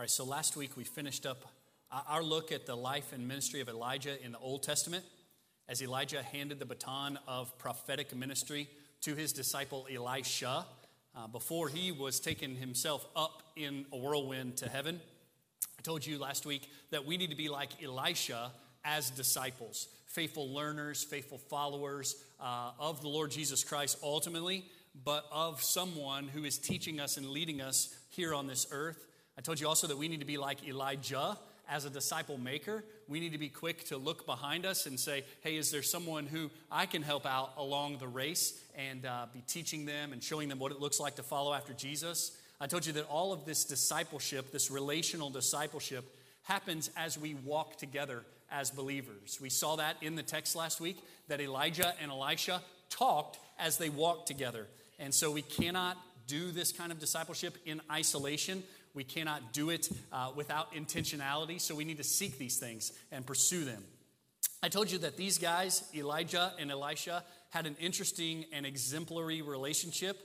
All right, so last week we finished up our look at the life and ministry of Elijah in the Old Testament as Elijah handed the baton of prophetic ministry to his disciple Elisha uh, before he was taken himself up in a whirlwind to heaven. I told you last week that we need to be like Elisha as disciples, faithful learners, faithful followers uh, of the Lord Jesus Christ ultimately, but of someone who is teaching us and leading us here on this earth. I told you also that we need to be like Elijah as a disciple maker. We need to be quick to look behind us and say, hey, is there someone who I can help out along the race and uh, be teaching them and showing them what it looks like to follow after Jesus? I told you that all of this discipleship, this relational discipleship, happens as we walk together as believers. We saw that in the text last week that Elijah and Elisha talked as they walked together. And so we cannot do this kind of discipleship in isolation. We cannot do it uh, without intentionality, so we need to seek these things and pursue them. I told you that these guys, Elijah and Elisha, had an interesting and exemplary relationship,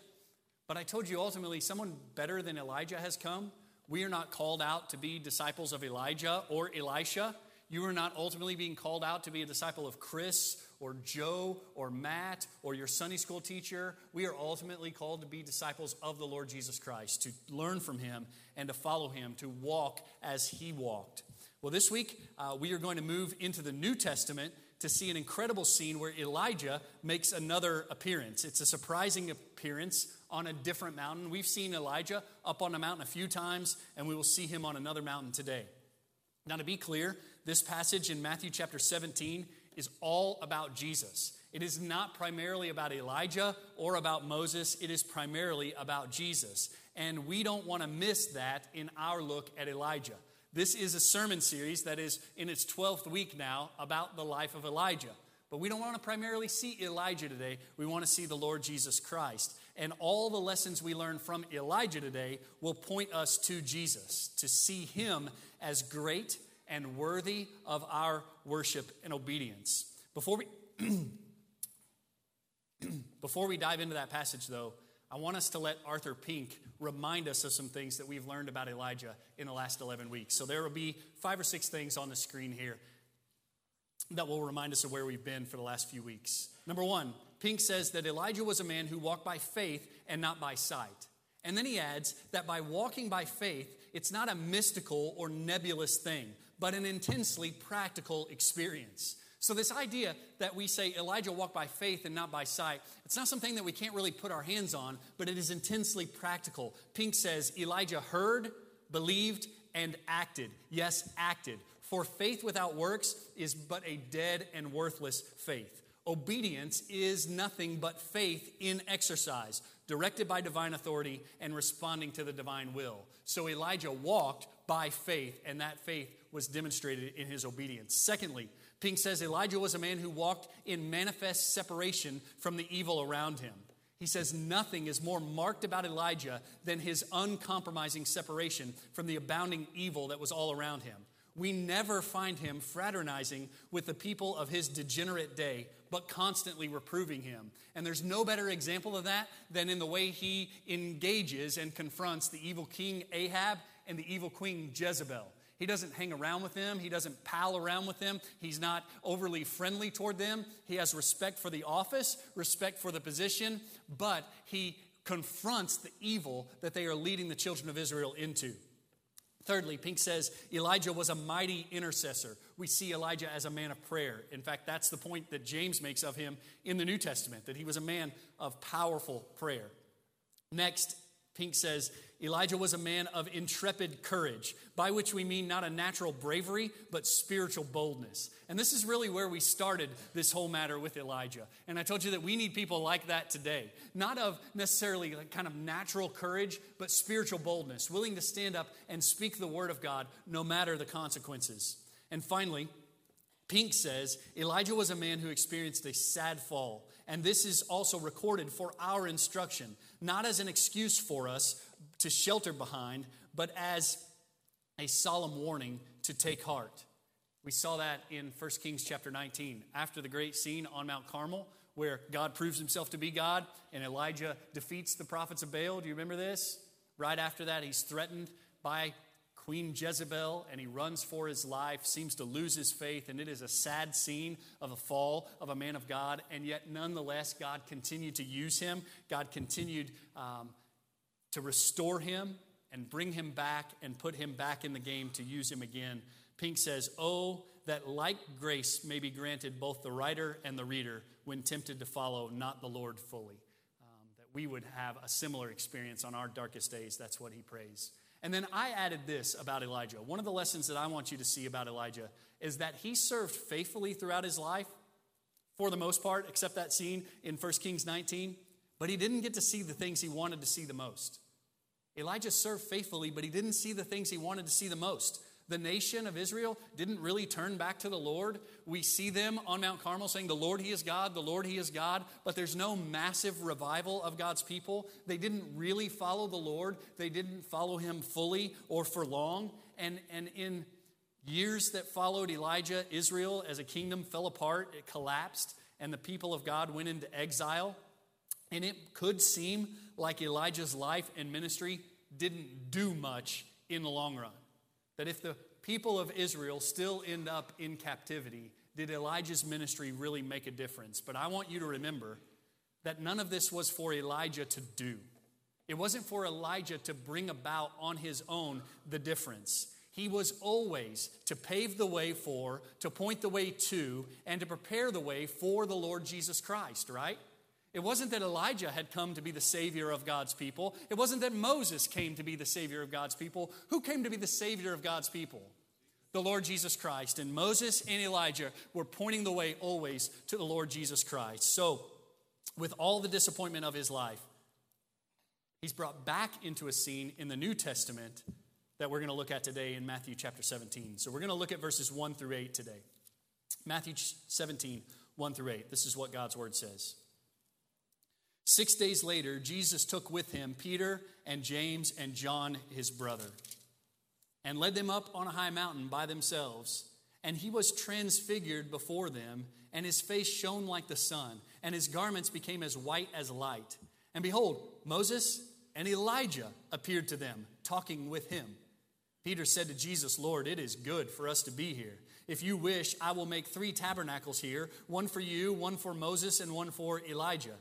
but I told you ultimately someone better than Elijah has come. We are not called out to be disciples of Elijah or Elisha. You are not ultimately being called out to be a disciple of Chris or Joe or Matt or your Sunday school teacher. We are ultimately called to be disciples of the Lord Jesus Christ, to learn from him and to follow him, to walk as he walked. Well, this week uh, we are going to move into the New Testament to see an incredible scene where Elijah makes another appearance. It's a surprising appearance on a different mountain. We've seen Elijah up on a mountain a few times, and we will see him on another mountain today. Now, to be clear, this passage in Matthew chapter 17 is all about Jesus. It is not primarily about Elijah or about Moses, it is primarily about Jesus. And we don't want to miss that in our look at Elijah. This is a sermon series that is in its 12th week now about the life of Elijah. But we don't want to primarily see Elijah today. We want to see the Lord Jesus Christ. And all the lessons we learn from Elijah today will point us to Jesus, to see him as great and worthy of our worship and obedience. Before we, before we dive into that passage, though, I want us to let Arthur Pink remind us of some things that we've learned about Elijah in the last 11 weeks. So there will be five or six things on the screen here that will remind us of where we've been for the last few weeks. Number one, Pink says that Elijah was a man who walked by faith and not by sight. And then he adds that by walking by faith, it's not a mystical or nebulous thing, but an intensely practical experience. So, this idea that we say Elijah walked by faith and not by sight, it's not something that we can't really put our hands on, but it is intensely practical. Pink says Elijah heard, believed, and acted. Yes, acted. For faith without works is but a dead and worthless faith. Obedience is nothing but faith in exercise, directed by divine authority and responding to the divine will. So Elijah walked by faith, and that faith was demonstrated in his obedience. Secondly, Pink says Elijah was a man who walked in manifest separation from the evil around him. He says nothing is more marked about Elijah than his uncompromising separation from the abounding evil that was all around him. We never find him fraternizing with the people of his degenerate day, but constantly reproving him. And there's no better example of that than in the way he engages and confronts the evil king Ahab and the evil queen Jezebel. He doesn't hang around with them. He doesn't pal around with them. He's not overly friendly toward them. He has respect for the office, respect for the position, but he confronts the evil that they are leading the children of Israel into. Thirdly, Pink says Elijah was a mighty intercessor. We see Elijah as a man of prayer. In fact, that's the point that James makes of him in the New Testament, that he was a man of powerful prayer. Next, Pink says Elijah was a man of intrepid courage, by which we mean not a natural bravery, but spiritual boldness. And this is really where we started this whole matter with Elijah. And I told you that we need people like that today. Not of necessarily like kind of natural courage, but spiritual boldness, willing to stand up and speak the word of God no matter the consequences. And finally, Pink says Elijah was a man who experienced a sad fall. And this is also recorded for our instruction, not as an excuse for us to shelter behind, but as a solemn warning to take heart. We saw that in 1 Kings chapter 19, after the great scene on Mount Carmel, where God proves himself to be God and Elijah defeats the prophets of Baal. Do you remember this? Right after that, he's threatened by Queen Jezebel and he runs for his life, seems to lose his faith, and it is a sad scene of a fall of a man of God. And yet, nonetheless, God continued to use him. God continued um, to restore him and bring him back and put him back in the game to use him again. Pink says, Oh, that like grace may be granted both the writer and the reader when tempted to follow not the Lord fully. Um, that we would have a similar experience on our darkest days. That's what he prays. And then I added this about Elijah. One of the lessons that I want you to see about Elijah is that he served faithfully throughout his life, for the most part, except that scene in 1 Kings 19, but he didn't get to see the things he wanted to see the most. Elijah served faithfully, but he didn't see the things he wanted to see the most. The nation of Israel didn't really turn back to the Lord. We see them on Mount Carmel saying, The Lord, He is God, the Lord, He is God, but there's no massive revival of God's people. They didn't really follow the Lord, they didn't follow Him fully or for long. And, and in years that followed Elijah, Israel as a kingdom fell apart, it collapsed, and the people of God went into exile. And it could seem like Elijah's life and ministry didn't do much in the long run. That if the people of Israel still end up in captivity, did Elijah's ministry really make a difference? But I want you to remember that none of this was for Elijah to do. It wasn't for Elijah to bring about on his own the difference. He was always to pave the way for, to point the way to, and to prepare the way for the Lord Jesus Christ, right? It wasn't that Elijah had come to be the Savior of God's people. It wasn't that Moses came to be the Savior of God's people. Who came to be the Savior of God's people? The Lord Jesus Christ. And Moses and Elijah were pointing the way always to the Lord Jesus Christ. So, with all the disappointment of his life, he's brought back into a scene in the New Testament that we're going to look at today in Matthew chapter 17. So, we're going to look at verses 1 through 8 today. Matthew 17, 1 through 8. This is what God's word says. Six days later, Jesus took with him Peter and James and John, his brother, and led them up on a high mountain by themselves. And he was transfigured before them, and his face shone like the sun, and his garments became as white as light. And behold, Moses and Elijah appeared to them, talking with him. Peter said to Jesus, Lord, it is good for us to be here. If you wish, I will make three tabernacles here one for you, one for Moses, and one for Elijah.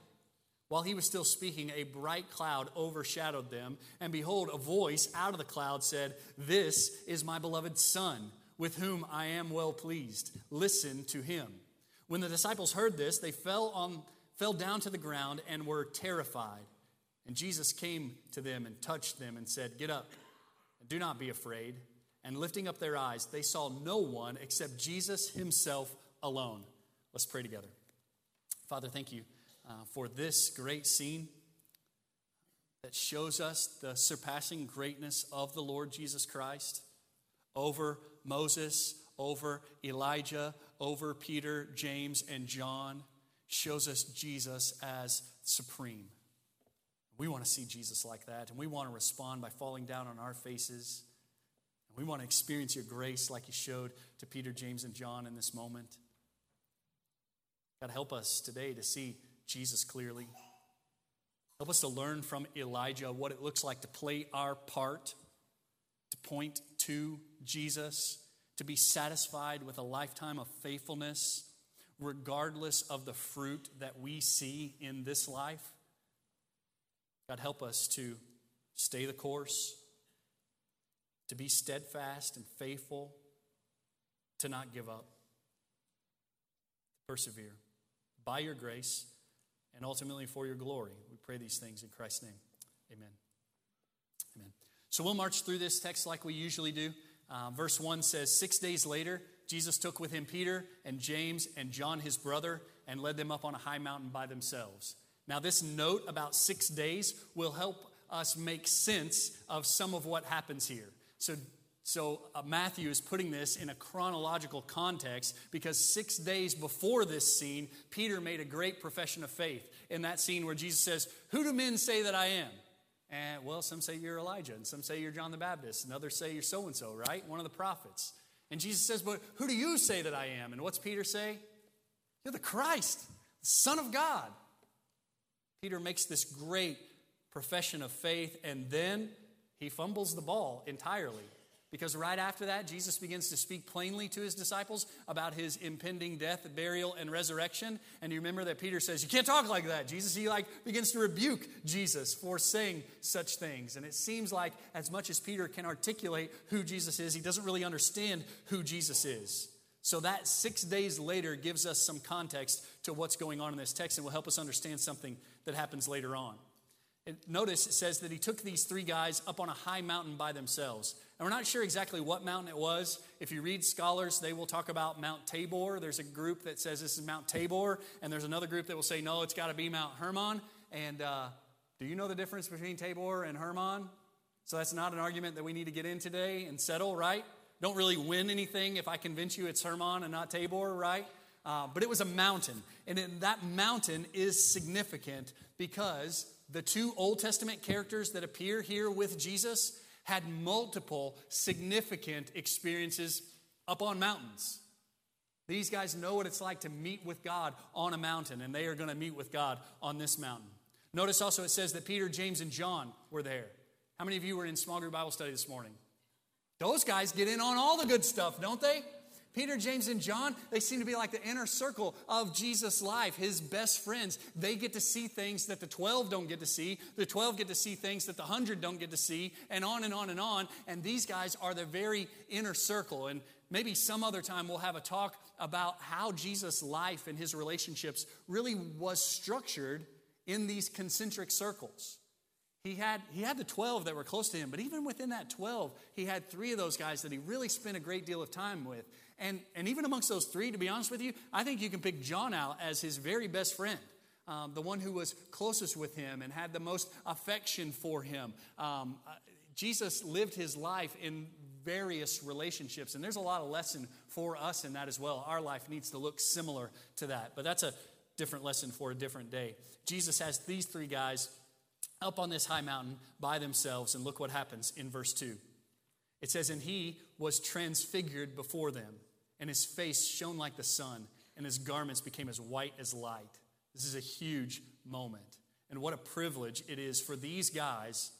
While he was still speaking, a bright cloud overshadowed them, and behold, a voice out of the cloud said, This is my beloved Son, with whom I am well pleased. Listen to him. When the disciples heard this, they fell, on, fell down to the ground and were terrified. And Jesus came to them and touched them and said, Get up, do not be afraid. And lifting up their eyes, they saw no one except Jesus himself alone. Let's pray together. Father, thank you uh, for this great scene that shows us the surpassing greatness of the Lord Jesus Christ over Moses, over Elijah, over Peter, James, and John, shows us Jesus as supreme. We want to see Jesus like that, and we want to respond by falling down on our faces. And we want to experience your grace like you showed to Peter, James, and John in this moment. God, help us today to see Jesus clearly. Help us to learn from Elijah what it looks like to play our part, to point to Jesus, to be satisfied with a lifetime of faithfulness, regardless of the fruit that we see in this life. God, help us to stay the course, to be steadfast and faithful, to not give up, persevere. By your grace, and ultimately for your glory. We pray these things in Christ's name. Amen. Amen. So we'll march through this text like we usually do. Uh, verse 1 says, Six days later, Jesus took with him Peter and James and John, his brother, and led them up on a high mountain by themselves. Now, this note about six days will help us make sense of some of what happens here. So, so uh, Matthew is putting this in a chronological context because six days before this scene, Peter made a great profession of faith in that scene where Jesus says, Who do men say that I am? And well, some say you're Elijah, and some say you're John the Baptist, and others say you're so and so, right? One of the prophets. And Jesus says, But who do you say that I am? And what's Peter say? You're the Christ, the Son of God. Peter makes this great profession of faith, and then he fumbles the ball entirely Because right after that, Jesus begins to speak plainly to his disciples about his impending death, burial, and resurrection. And you remember that Peter says, You can't talk like that. Jesus, he like begins to rebuke Jesus for saying such things. And it seems like as much as Peter can articulate who Jesus is, he doesn't really understand who Jesus is. So that six days later gives us some context to what's going on in this text and will help us understand something that happens later on. And notice it says that he took these three guys up on a high mountain by themselves. And we're not sure exactly what mountain it was. If you read scholars, they will talk about Mount Tabor. There's a group that says this is Mount Tabor, and there's another group that will say, no, it's got to be Mount Hermon. And uh, do you know the difference between Tabor and Hermon? So that's not an argument that we need to get in today and settle, right? Don't really win anything if I convince you it's Hermon and not Tabor, right? Uh, but it was a mountain. And that mountain is significant because the two Old Testament characters that appear here with Jesus had multiple significant experiences up on mountains. These guys know what it's like to meet with God on a mountain, and they are going to meet with God on this mountain. Notice also it says that Peter, James, and John were there. How many of you were in small group Bible study this morning? Those guys get in on all the good stuff, don't they? Peter, James, and John, they seem to be like the inner circle of Jesus' life, his best friends. They get to see things that the 12 don't get to see. The 12 get to see things that the 100 don't get to see, and on and on and on. And these guys are the very inner circle. And maybe some other time we'll have a talk about how Jesus' life and his relationships really was structured in these concentric circles. He had, he had the 12 that were close to him, but even within that 12, he had three of those guys that he really spent a great deal of time with. And, and even amongst those three, to be honest with you, I think you can pick John out as his very best friend. Um, the one who was closest with him and had the most affection for him. Um, uh, Jesus lived his life in various relationships, and there's a lot of lesson for us in that as well. Our life needs to look similar to that, but that's a different lesson for a different day. Jesus has these three guys up on this high mountain by themselves, and look what happens in verse 2. It says, And he was transfigured before them, and his face shone like the sun, and his garments became as white as light. This is a huge moment. And what a privilege it is for these guys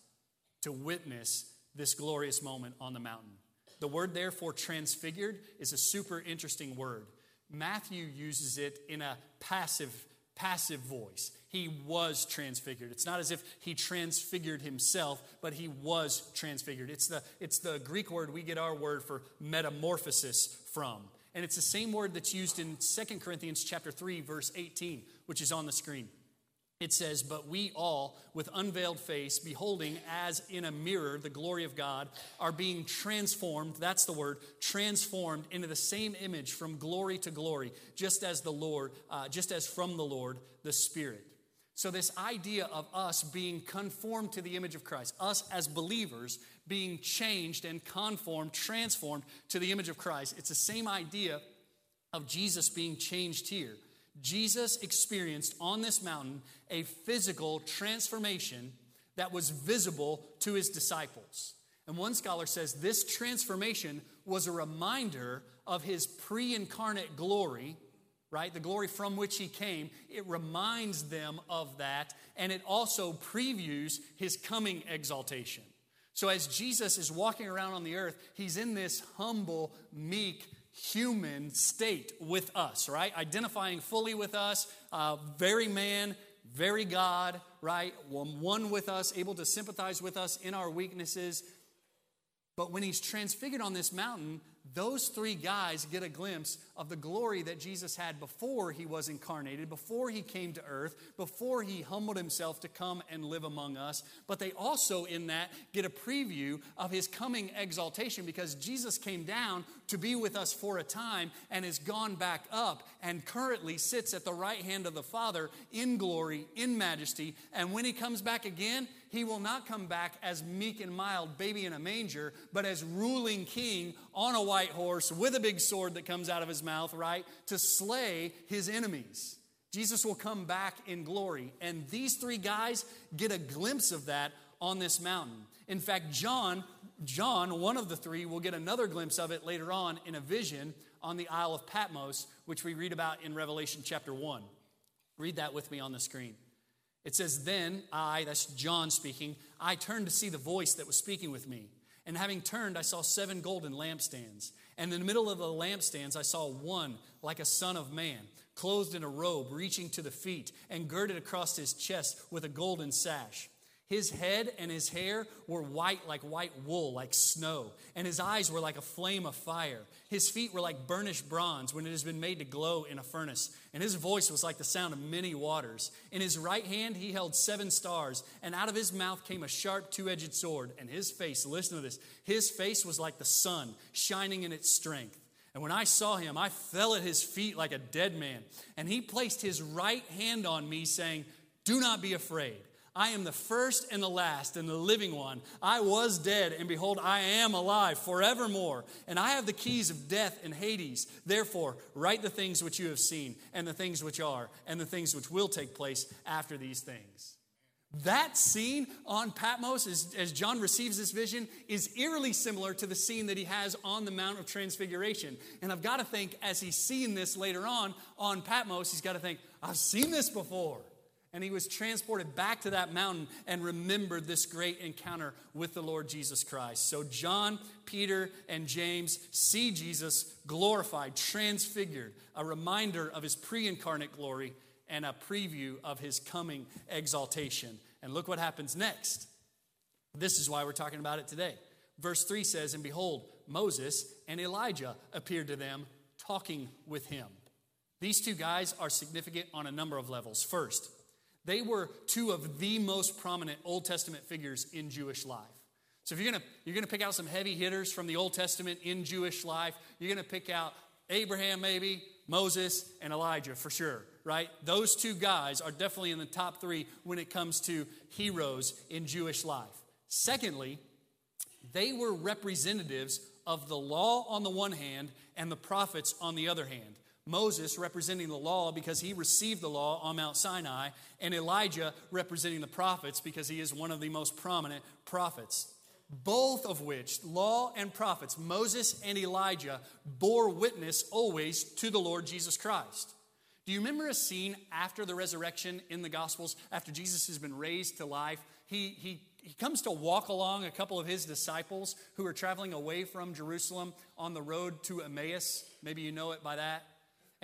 to witness this glorious moment on the mountain. The word, therefore, transfigured is a super interesting word. Matthew uses it in a passive passive voice. He was transfigured. It's not as if he transfigured himself, but he was transfigured. It's the, it's the Greek word we get our word for metamorphosis from. And it's the same word that's used in 2 Corinthians chapter 3 verse 18, which is on the screen. It says, But we all, with unveiled face, beholding as in a mirror the glory of God, are being transformed, that's the word, transformed into the same image from glory to glory, just as the Lord, uh, just as from the Lord, the Spirit. So, this idea of us being conformed to the image of Christ, us as believers being changed and conformed, transformed to the image of Christ, it's the same idea of Jesus being changed here. Jesus experienced on this mountain a physical transformation that was visible to his disciples. And one scholar says this transformation was a reminder of his pre incarnate glory, right? The glory from which he came. It reminds them of that, and it also previews his coming exaltation. So, as Jesus is walking around on the earth, he's in this humble, meek, human state with us, right? Identifying fully with us, uh, very man, very God, right? One with us, able to sympathize with us in our weaknesses. But when he's transfigured on this mountain, those three guys get a glimpse of the glory that Jesus had before he was incarnated, before he came to earth, before he humbled himself to come and live among us. But they also, in that, get a preview of his coming exaltation because Jesus came down to be with us for a time and has gone back up and currently sits at the right hand of the Father in glory, in majesty. And when he comes back again, he will not come back as meek and mild baby in a manger, but as ruling king on a white horse with a big sword that comes out of his mouth, right? To slay his enemies. Jesus will come back in glory. And these three guys get a glimpse of that on this mountain. In fact, John, John, one of the three, will get another glimpse of it later on in a vision on the Isle of Patmos, which we read about in Revelation chapter 1. Read that with me on the screen. It says, Then I, that's John speaking, I turned to see the voice that was speaking with me. And having turned, I saw seven golden lampstands. And in the middle of the lampstands, I saw one like a son of man, clothed in a robe reaching to the feet, and girded across his chest with a golden sash. His head and his hair were white like white wool, like snow, and his eyes were like a flame of fire. His feet were like burnished bronze when it has been made to glow in a furnace, and his voice was like the sound of many waters. In his right hand he held seven stars, and out of his mouth came a sharp two edged sword, and his face, listen to this, his face was like the sun, shining in its strength. And when I saw him, I fell at his feet like a dead man, and he placed his right hand on me, saying, Do not be afraid. I am the first and the last and the living one. I was dead, and behold, I am alive forevermore. And I have the keys of death and Hades. Therefore, write the things which you have seen, and the things which are, and the things which will take place after these things. That scene on Patmos, as, as, John receives this vision, is eerily similar to the scene that he has on the Mount of Transfiguration. And I've got to think, as he's seeing this later on on Patmos, he's got to think, I've seen this before and he was transported back to that mountain and remembered this great encounter with the Lord Jesus Christ. So, John, Peter, and James see Jesus glorified, transfigured, a reminder of his pre incarnate glory and a preview of his coming exaltation. And look what happens next. This is why we're talking about it today. Verse 3 says, And behold, Moses and Elijah appeared to them, talking with him. These two guys are significant on a number of levels. First, they were two of the most prominent Old Testament figures in Jewish life. So if you're gonna you're gonna pick out some heavy hitters from the Old Testament in Jewish life, you're gonna pick out Abraham, maybe Moses, and Elijah for sure, right? Those two guys are definitely in the top three when it comes to heroes in Jewish life. Secondly, they were representatives of the law on the one hand and the prophets on the other hand. Moses representing the law because he received the law on Mount Sinai, and Elijah representing the prophets because he is one of the most prominent prophets. Both of which, law and prophets, Moses and Elijah, bore witness always to the Lord Jesus Christ. Do you remember a scene after the resurrection in the Gospels, after Jesus has been raised to life? He, he, he comes to walk along a couple of his disciples who are traveling away from Jerusalem on the road to Emmaus. Maybe you know it by that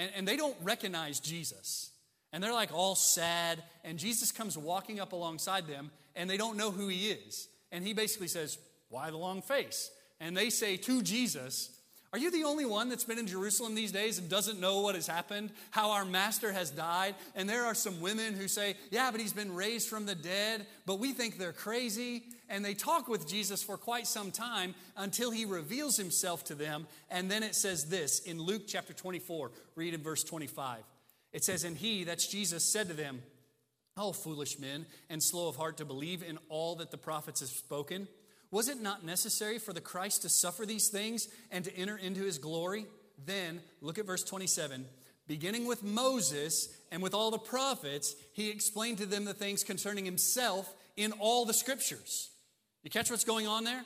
and, and they don't recognize Jesus. And they're like all sad. And Jesus comes walking up alongside them, and they don't know who he is. And he basically says, Why the long face? And they say to Jesus, are you the only one that's been in Jerusalem these days and doesn't know what has happened? How our master has died? And there are some women who say, Yeah, but he's been raised from the dead, but we think they're crazy. And they talk with Jesus for quite some time until he reveals himself to them. And then it says this in Luke chapter 24, read in verse 25. It says, And he, that's Jesus, said to them, Oh, foolish men, and slow of heart to believe in all that the prophets have spoken. Was it not necessary for the Christ to suffer these things and to enter into his glory? Then, look at verse 27. Beginning with Moses and with all the prophets, he explained to them the things concerning himself in all the scriptures. You catch what's going on there?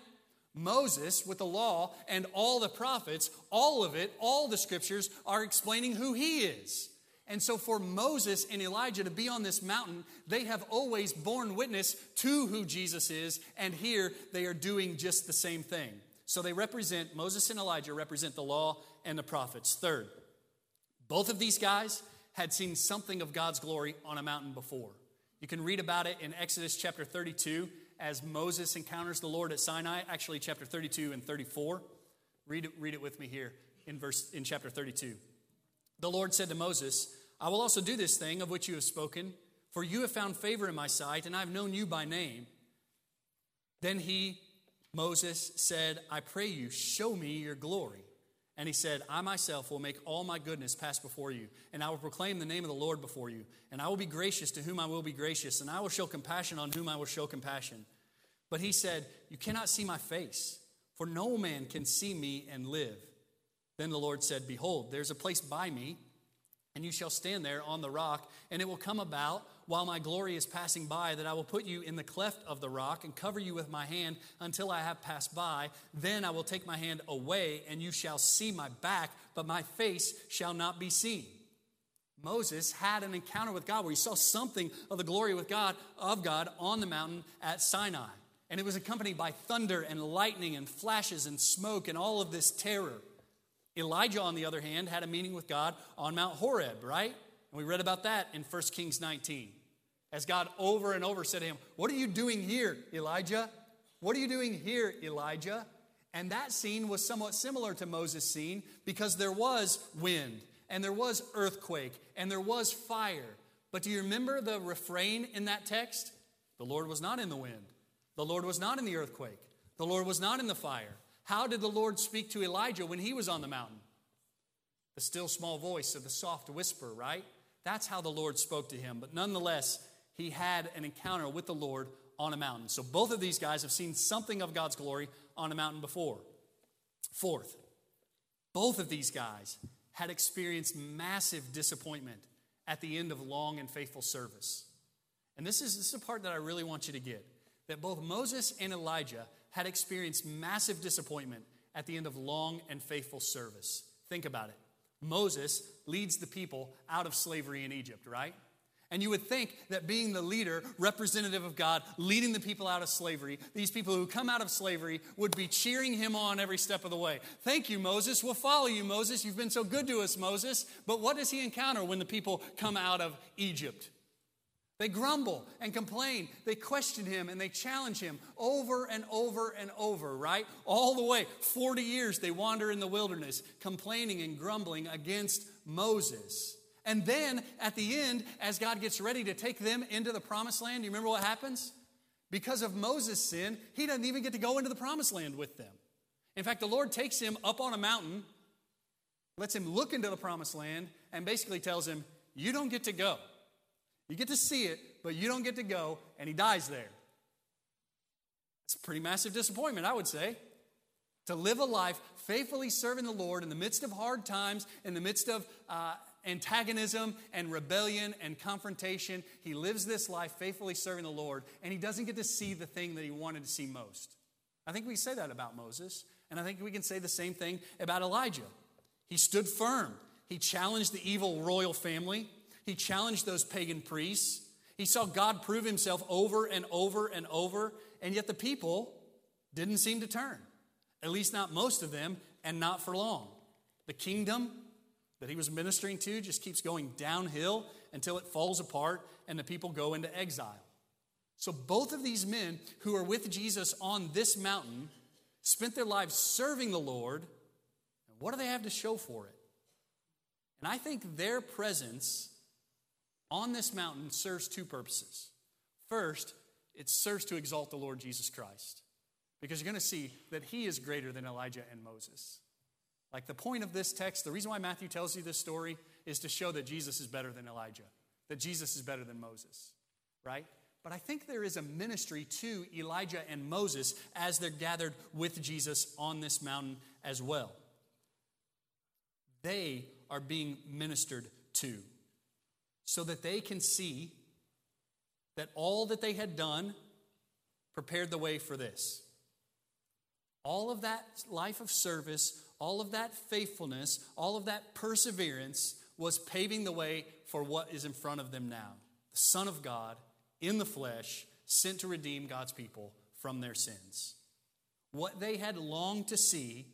Moses, with the law and all the prophets, all of it, all the scriptures are explaining who he is. And so, for Moses and Elijah to be on this mountain, they have always borne witness to who Jesus is, and here they are doing just the same thing. So, they represent, Moses and Elijah represent the law and the prophets. Third, both of these guys had seen something of God's glory on a mountain before. You can read about it in Exodus chapter 32 as Moses encounters the Lord at Sinai, actually, chapter 32 and 34. Read it, read it with me here in, verse, in chapter 32. The Lord said to Moses, I will also do this thing of which you have spoken, for you have found favor in my sight, and I have known you by name. Then he, Moses, said, I pray you, show me your glory. And he said, I myself will make all my goodness pass before you, and I will proclaim the name of the Lord before you. And I will be gracious to whom I will be gracious, and I will show compassion on whom I will show compassion. But he said, You cannot see my face, for no man can see me and live. Then the Lord said, Behold, there's a place by me, and you shall stand there on the rock, and it will come about while my glory is passing by that I will put you in the cleft of the rock and cover you with my hand until I have passed by. Then I will take my hand away, and you shall see my back, but my face shall not be seen. Moses had an encounter with God where he saw something of the glory with God of God on the mountain at Sinai. And it was accompanied by thunder and lightning and flashes and smoke and all of this terror. Elijah, on the other hand, had a meeting with God on Mount Horeb, right? And we read about that in 1 Kings 19. As God over and over said to him, What are you doing here, Elijah? What are you doing here, Elijah? And that scene was somewhat similar to Moses' scene because there was wind and there was earthquake and there was fire. But do you remember the refrain in that text? The Lord was not in the wind. The Lord was not in the earthquake. The Lord was not in the fire. How did the Lord speak to Elijah when he was on the mountain? The still small voice of the soft whisper, right? That's how the Lord spoke to him. But nonetheless, he had an encounter with the Lord on a mountain. So both of these guys have seen something of God's glory on a mountain before. Fourth, both of these guys had experienced massive disappointment at the end of long and faithful service. And this is, this is a part that I really want you to get that both Moses and Elijah had experienced massive disappointment at the end of long and faithful service. Think about it. Moses leads the people out of slavery in Egypt, right? And you would think that being the leader, representative of God, leading the people out of slavery, these people who come out of slavery would be cheering him on every step of the way. Thank you, Moses. We'll follow you, Moses. You've been so good to us, Moses. But what does he encounter when the people come out of Egypt? They grumble and complain. They question him and they challenge him over and over and over, right? All the way. 40 years they wander in the wilderness, complaining and grumbling against Moses. And then at the end, as God gets ready to take them into the promised land, you remember what happens? Because of Moses' sin, he doesn't even get to go into the promised land with them. In fact, the Lord takes him up on a mountain, lets him look into the promised land, and basically tells him, You don't get to go. You get to see it, but you don't get to go, and he dies there. It's a pretty massive disappointment, I would say. To live a life faithfully serving the Lord in the midst of hard times, in the midst of uh, antagonism and rebellion and confrontation. He lives this life faithfully serving the Lord, and he doesn't get to see the thing that he wanted to see most. I think we say that about Moses, and I think we can say the same thing about Elijah. He stood firm, he challenged the evil royal family. He challenged those pagan priests. He saw God prove himself over and over and over, and yet the people didn't seem to turn. At least not most of them, and not for long. The kingdom that he was ministering to just keeps going downhill until it falls apart and the people go into exile. So, both of these men who are with Jesus on this mountain spent their lives serving the Lord. And what do they have to show for it? And I think their presence on this mountain serves two purposes. First, it serves to exalt the Lord Jesus Christ because you're going to see that he is greater than Elijah and Moses. Like the point of this text, the reason why Matthew tells you this story is to show that Jesus is better than Elijah, that Jesus is better than Moses, right? But I think there is a ministry to Elijah and Moses as they're gathered with Jesus on this mountain as well. They are being ministered to so that they can see that all that they had done prepared the way for this. All of that life of service, all of that faithfulness, all of that perseverance was paving the way for what is in front of them now. The Son of God in the flesh, sent to redeem God's people from their sins. What they had longed to see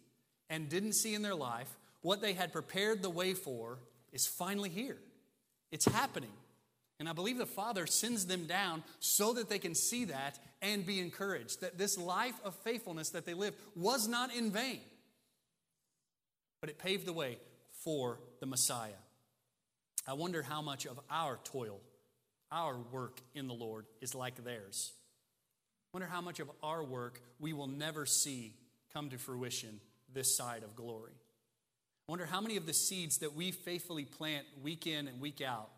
and didn't see in their life, what they had prepared the way for, is finally here. It's happening. And I believe the Father sends them down so that they can see that and be encouraged that this life of faithfulness that they lived was not in vain, but it paved the way for the Messiah. I wonder how much of our toil, our work in the Lord is like theirs. I wonder how much of our work we will never see come to fruition this side of glory. I wonder how many of the seeds that we faithfully plant week in and week out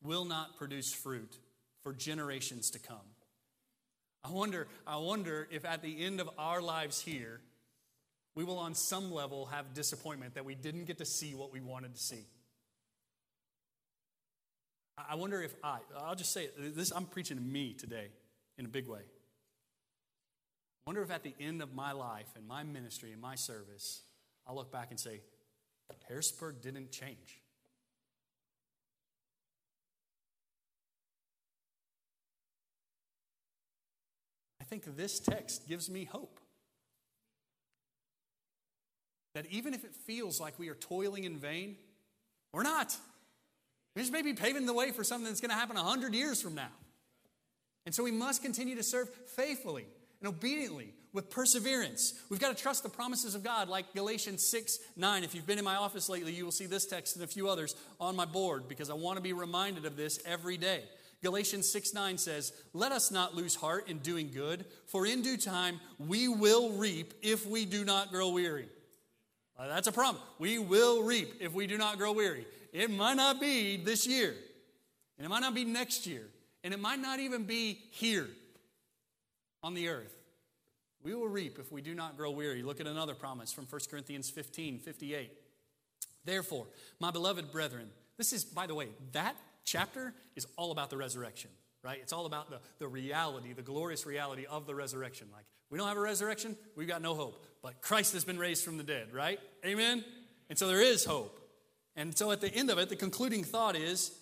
will not produce fruit for generations to come. I wonder, I wonder if at the end of our lives here, we will on some level have disappointment that we didn't get to see what we wanted to see. I wonder if I, I'll just say it, this, I'm preaching to me today in a big way. I wonder if at the end of my life and my ministry and my service, I'll look back and say, Harrisburg didn't change. I think this text gives me hope. That even if it feels like we are toiling in vain, we're not. We're just maybe paving the way for something that's going to happen 100 years from now. And so we must continue to serve faithfully and obediently with perseverance. We've got to trust the promises of God, like Galatians 6 9. If you've been in my office lately, you will see this text and a few others on my board because I want to be reminded of this every day. Galatians 6 9 says, Let us not lose heart in doing good, for in due time we will reap if we do not grow weary. That's a promise. We will reap if we do not grow weary. It might not be this year, and it might not be next year, and it might not even be here on the earth. We will reap if we do not grow weary. Look at another promise from 1 Corinthians 15 58. Therefore, my beloved brethren, this is, by the way, that chapter is all about the resurrection, right? It's all about the, the reality, the glorious reality of the resurrection. Like, we don't have a resurrection, we've got no hope. But Christ has been raised from the dead, right? Amen? And so there is hope. And so at the end of it, the concluding thought is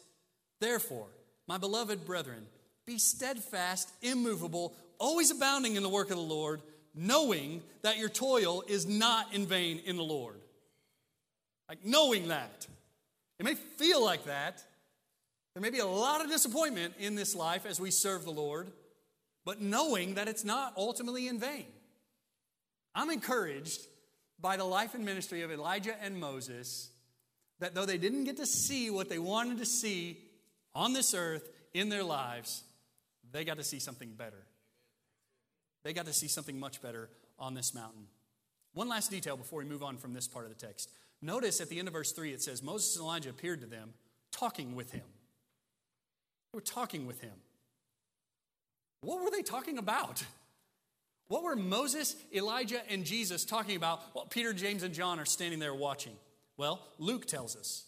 Therefore, my beloved brethren, be steadfast, immovable, always abounding in the work of the Lord, knowing that your toil is not in vain in the Lord. Like knowing that. It may feel like that. There may be a lot of disappointment in this life as we serve the Lord, but knowing that it's not ultimately in vain. I'm encouraged by the life and ministry of Elijah and Moses that though they didn't get to see what they wanted to see on this earth in their lives, they got to see something better. They got to see something much better on this mountain. One last detail before we move on from this part of the text. Notice at the end of verse 3, it says, Moses and Elijah appeared to them, talking with him. They were talking with him. What were they talking about? What were Moses, Elijah, and Jesus talking about while Peter, James, and John are standing there watching? Well, Luke tells us.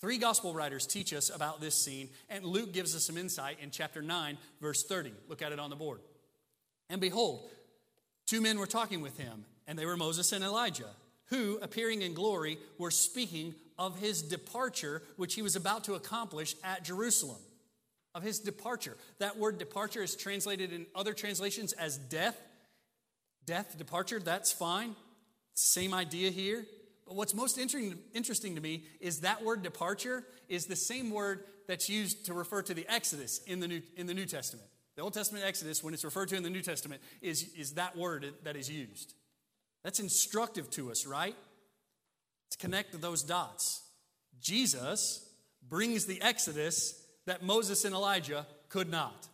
Three gospel writers teach us about this scene, and Luke gives us some insight in chapter 9, verse 30. Look at it on the board. And behold, two men were talking with him, and they were Moses and Elijah, who, appearing in glory, were speaking of his departure, which he was about to accomplish at Jerusalem. Of his departure. That word departure is translated in other translations as death. Death, departure, that's fine. Same idea here. But what's most interesting to me is that word departure is the same word that's used to refer to the Exodus in the New, in the New Testament. The Old Testament Exodus, when it's referred to in the New Testament, is, is that word that is used. That's instructive to us, right? To connect those dots. Jesus brings the Exodus that Moses and Elijah could not.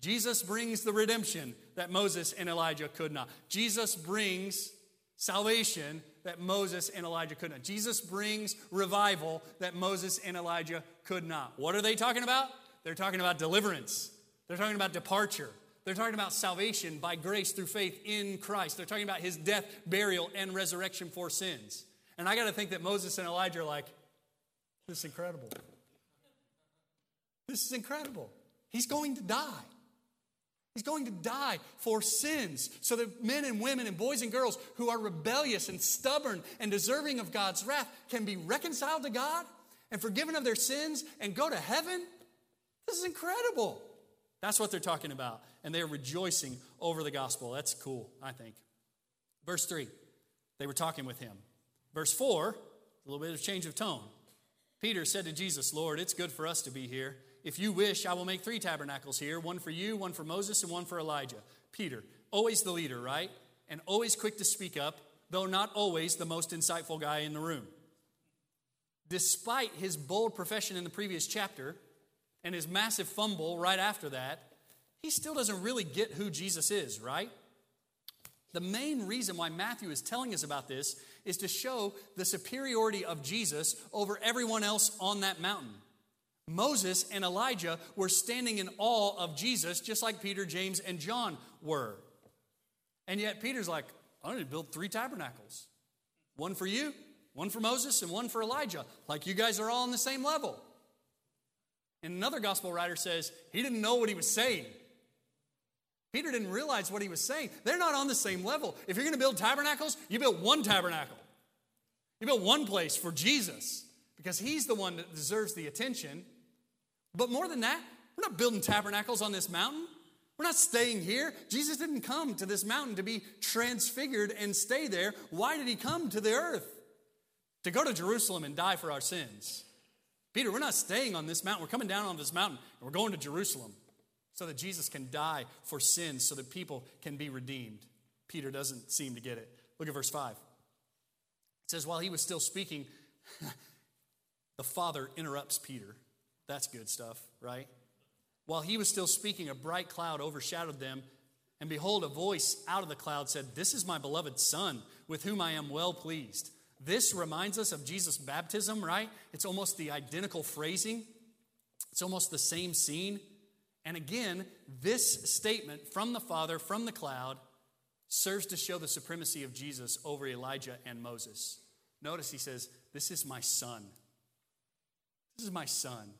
Jesus brings the redemption that Moses and Elijah could not. Jesus brings salvation that Moses and Elijah could not. Jesus brings revival that Moses and Elijah could not. What are they talking about? They're talking about deliverance. They're talking about departure. They're talking about salvation by grace through faith in Christ. They're talking about his death, burial, and resurrection for sins. And I got to think that Moses and Elijah are like, this is incredible. This is incredible. He's going to die. He's going to die for sins so that men and women and boys and girls who are rebellious and stubborn and deserving of God's wrath can be reconciled to God and forgiven of their sins and go to heaven. This is incredible. That's what they're talking about. And they're rejoicing over the gospel. That's cool, I think. Verse 3, they were talking with him. Verse 4, a little bit of change of tone. Peter said to Jesus, Lord, it's good for us to be here. If you wish, I will make three tabernacles here one for you, one for Moses, and one for Elijah. Peter, always the leader, right? And always quick to speak up, though not always the most insightful guy in the room. Despite his bold profession in the previous chapter, and his massive fumble right after that, he still doesn't really get who Jesus is, right? The main reason why Matthew is telling us about this is to show the superiority of Jesus over everyone else on that mountain. Moses and Elijah were standing in awe of Jesus, just like Peter, James, and John were. And yet Peter's like, I need to build three tabernacles one for you, one for Moses, and one for Elijah. Like you guys are all on the same level. And another gospel writer says he didn't know what he was saying. Peter didn't realize what he was saying. They're not on the same level. If you're going to build tabernacles, you build one tabernacle. You build one place for Jesus because he's the one that deserves the attention. But more than that, we're not building tabernacles on this mountain. We're not staying here. Jesus didn't come to this mountain to be transfigured and stay there. Why did he come to the earth? To go to Jerusalem and die for our sins. Peter, we're not staying on this mountain. We're coming down on this mountain and we're going to Jerusalem so that Jesus can die for sins, so that people can be redeemed. Peter doesn't seem to get it. Look at verse 5. It says, While he was still speaking, the Father interrupts Peter. That's good stuff, right? While he was still speaking, a bright cloud overshadowed them. And behold, a voice out of the cloud said, This is my beloved Son, with whom I am well pleased. This reminds us of Jesus' baptism, right? It's almost the identical phrasing, it's almost the same scene. And again, this statement from the Father, from the cloud, serves to show the supremacy of Jesus over Elijah and Moses. Notice he says, This is my son. This is my son.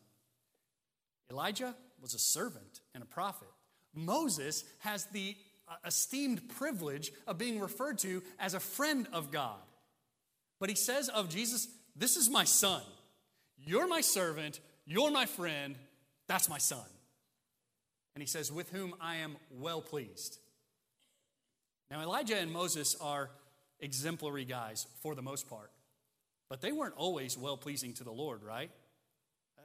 Elijah was a servant and a prophet. Moses has the uh, esteemed privilege of being referred to as a friend of God. But he says of Jesus, This is my son. You're my servant. You're my friend. That's my son. And he says, With whom I am well pleased. Now, Elijah and Moses are exemplary guys for the most part, but they weren't always well pleasing to the Lord, right?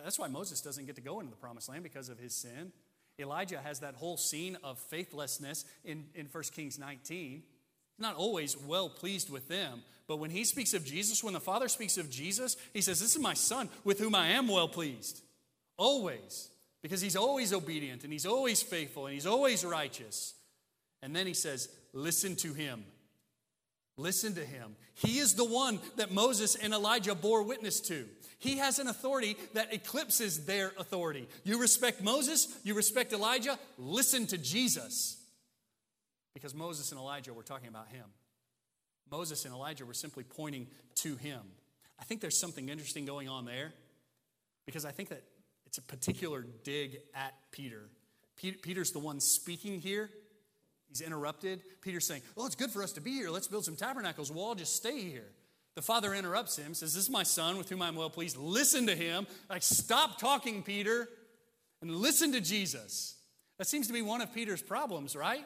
That's why Moses doesn't get to go into the promised land because of his sin. Elijah has that whole scene of faithlessness in, in 1 Kings 19. Not always well pleased with them, but when he speaks of Jesus, when the Father speaks of Jesus, he says, This is my Son with whom I am well pleased. Always. Because he's always obedient and he's always faithful and he's always righteous. And then he says, Listen to him. Listen to him. He is the one that Moses and Elijah bore witness to. He has an authority that eclipses their authority. You respect Moses, you respect Elijah, listen to Jesus. Because Moses and Elijah were talking about him. Moses and Elijah were simply pointing to him. I think there's something interesting going on there because I think that it's a particular dig at Peter. Peter's the one speaking here. He's interrupted. Peter's saying, Oh, it's good for us to be here. Let's build some tabernacles. We'll all just stay here. The father interrupts him, says, This is my son with whom I'm well pleased. Listen to him. Like, stop talking, Peter, and listen to Jesus. That seems to be one of Peter's problems, right?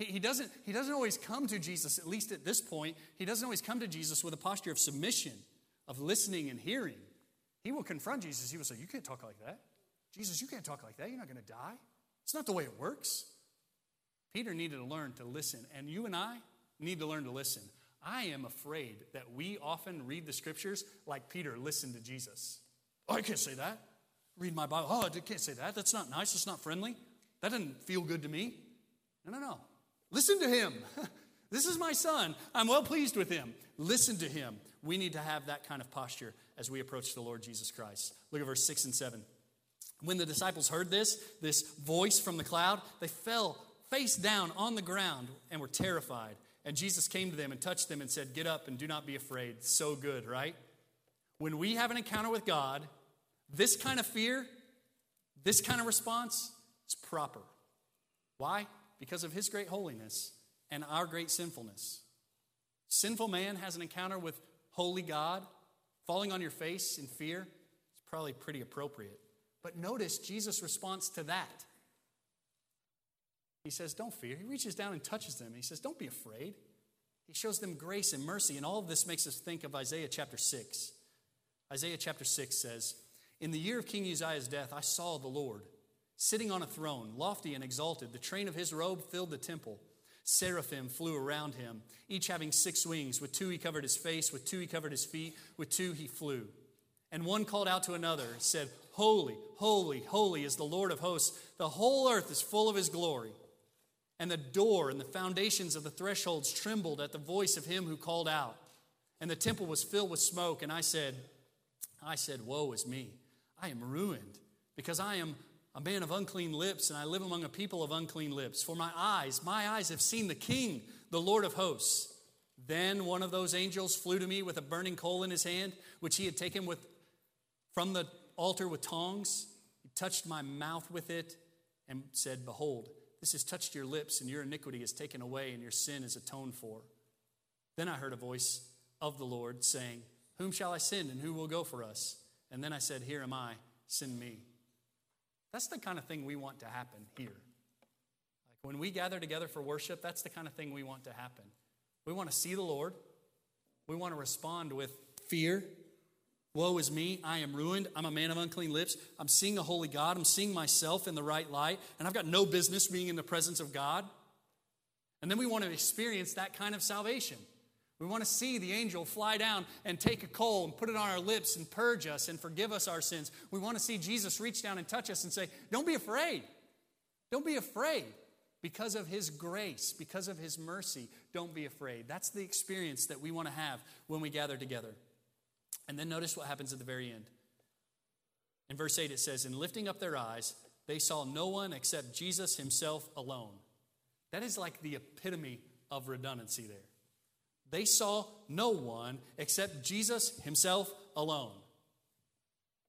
He, he, doesn't, he doesn't always come to Jesus, at least at this point, he doesn't always come to Jesus with a posture of submission, of listening and hearing. He will confront Jesus. He will say, You can't talk like that. Jesus, you can't talk like that. You're not going to die. It's not the way it works. Peter needed to learn to listen, and you and I need to learn to listen. I am afraid that we often read the scriptures like Peter listened to Jesus. Oh, I can't say that. Read my Bible. Oh, I can't say that. That's not nice. That's not friendly. That doesn't feel good to me. No, no, no. Listen to him. this is my son. I'm well pleased with him. Listen to him. We need to have that kind of posture as we approach the Lord Jesus Christ. Look at verse 6 and 7. When the disciples heard this, this voice from the cloud, they fell face down on the ground and were terrified. And Jesus came to them and touched them and said, Get up and do not be afraid. So good, right? When we have an encounter with God, this kind of fear, this kind of response is proper. Why? Because of His great holiness and our great sinfulness. Sinful man has an encounter with holy God, falling on your face in fear, it's probably pretty appropriate. But notice Jesus' response to that. He says, Don't fear. He reaches down and touches them. He says, Don't be afraid. He shows them grace and mercy. And all of this makes us think of Isaiah chapter 6. Isaiah chapter 6 says, In the year of King Uzziah's death, I saw the Lord sitting on a throne, lofty and exalted. The train of his robe filled the temple. Seraphim flew around him, each having six wings. With two he covered his face, with two he covered his feet, with two he flew. And one called out to another, said, Holy, holy, holy is the Lord of hosts. The whole earth is full of his glory. And the door and the foundations of the thresholds trembled at the voice of him who called out. And the temple was filled with smoke. And I said, I said, Woe is me. I am ruined because I am a man of unclean lips and I live among a people of unclean lips. For my eyes, my eyes have seen the King, the Lord of hosts. Then one of those angels flew to me with a burning coal in his hand, which he had taken with, from the altar with tongs. He touched my mouth with it and said, Behold, this has touched your lips, and your iniquity is taken away, and your sin is atoned for. Then I heard a voice of the Lord saying, Whom shall I send, and who will go for us? And then I said, Here am I, send me. That's the kind of thing we want to happen here. Like when we gather together for worship, that's the kind of thing we want to happen. We want to see the Lord. We want to respond with fear. Woe is me, I am ruined. I'm a man of unclean lips. I'm seeing a holy God. I'm seeing myself in the right light, and I've got no business being in the presence of God. And then we want to experience that kind of salvation. We want to see the angel fly down and take a coal and put it on our lips and purge us and forgive us our sins. We want to see Jesus reach down and touch us and say, Don't be afraid. Don't be afraid. Because of his grace, because of his mercy, don't be afraid. That's the experience that we want to have when we gather together. And then notice what happens at the very end. In verse 8, it says, In lifting up their eyes, they saw no one except Jesus himself alone. That is like the epitome of redundancy there. They saw no one except Jesus himself alone.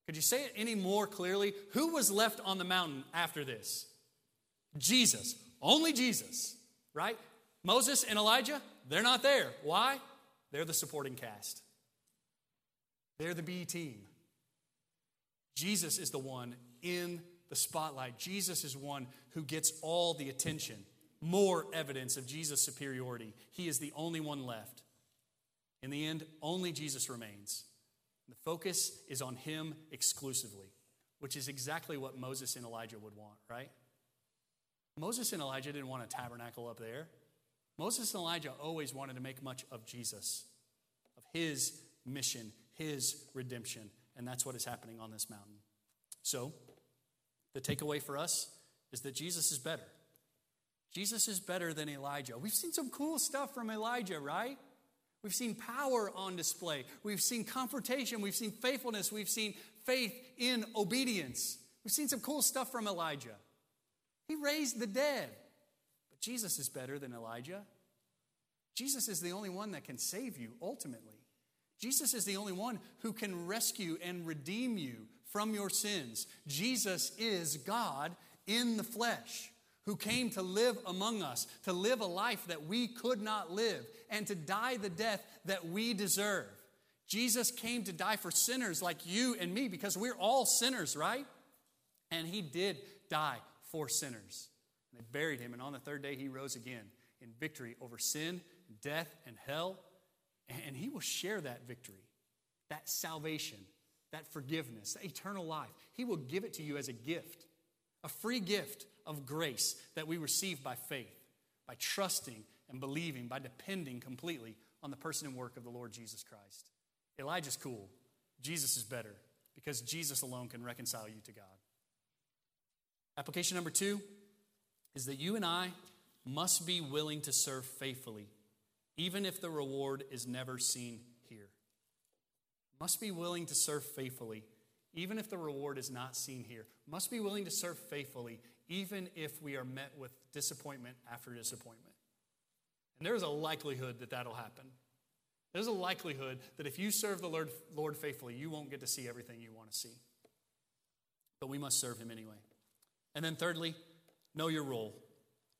Could you say it any more clearly? Who was left on the mountain after this? Jesus. Only Jesus, right? Moses and Elijah, they're not there. Why? They're the supporting cast, they're the B team. Jesus is the one in the spotlight. Jesus is one who gets all the attention more evidence of Jesus' superiority. He is the only one left. In the end, only Jesus remains. The focus is on him exclusively, which is exactly what Moses and Elijah would want, right? Moses and Elijah didn't want a tabernacle up there. Moses and Elijah always wanted to make much of Jesus, of his mission, his redemption. And that's what is happening on this mountain. So, the takeaway for us is that Jesus is better. Jesus is better than Elijah. We've seen some cool stuff from Elijah, right? We've seen power on display. We've seen confrontation. We've seen faithfulness. We've seen faith in obedience. We've seen some cool stuff from Elijah. He raised the dead. But Jesus is better than Elijah. Jesus is the only one that can save you ultimately. Jesus is the only one who can rescue and redeem you from your sins. Jesus is God in the flesh who came to live among us, to live a life that we could not live, and to die the death that we deserve. Jesus came to die for sinners like you and me because we're all sinners, right? And he did die for sinners. They buried him, and on the third day he rose again in victory over sin, death, and hell. And he will share that victory, that salvation, that forgiveness, that eternal life. He will give it to you as a gift, a free gift of grace that we receive by faith, by trusting and believing, by depending completely on the person and work of the Lord Jesus Christ. Elijah's cool. Jesus is better because Jesus alone can reconcile you to God. Application number two is that you and I must be willing to serve faithfully, even if the reward is never seen here. Must be willing to serve faithfully, even if the reward is not seen here. Must be willing to serve faithfully, even if we are met with disappointment after disappointment. And there's a likelihood that that'll happen. There's a likelihood that if you serve the Lord, Lord faithfully, you won't get to see everything you want to see. But we must serve Him anyway. And then, thirdly, know your role.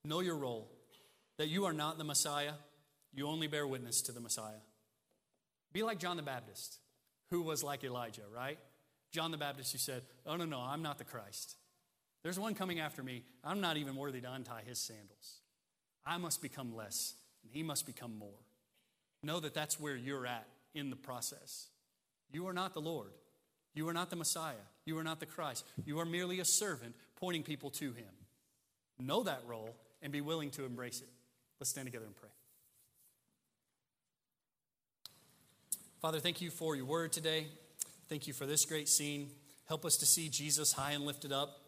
Know your role. That you are not the Messiah, you only bear witness to the Messiah. Be like John the Baptist, who was like Elijah, right? John the Baptist who said, Oh, no, no, I'm not the Christ. There's one coming after me. I'm not even worthy to untie his sandals. I must become less, and he must become more. Know that that's where you're at in the process. You are not the Lord. You are not the Messiah. You are not the Christ. You are merely a servant pointing people to him. Know that role and be willing to embrace it. Let's stand together and pray. Father, thank you for your word today. Thank you for this great scene. Help us to see Jesus high and lifted up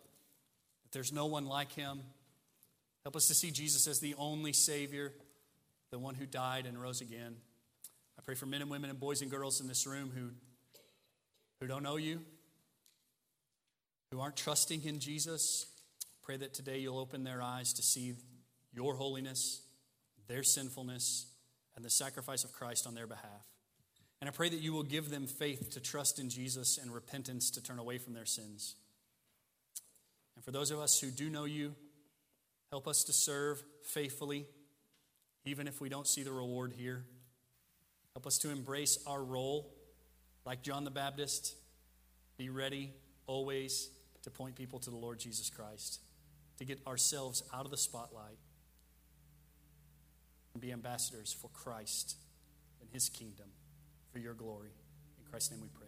that there's no one like him. Help us to see Jesus as the only Savior, the one who died and rose again. I pray for men and women and boys and girls in this room who, who don't know you, who aren't trusting in Jesus. Pray that today you'll open their eyes to see your holiness, their sinfulness, and the sacrifice of Christ on their behalf. And I pray that you will give them faith to trust in Jesus and repentance to turn away from their sins. And for those of us who do know you, help us to serve faithfully, even if we don't see the reward here. Help us to embrace our role like John the Baptist. Be ready always to point people to the Lord Jesus Christ. to get ourselves out of the spotlight and be ambassadors for Christ and his kingdom for your glory. In Christ's name we pray.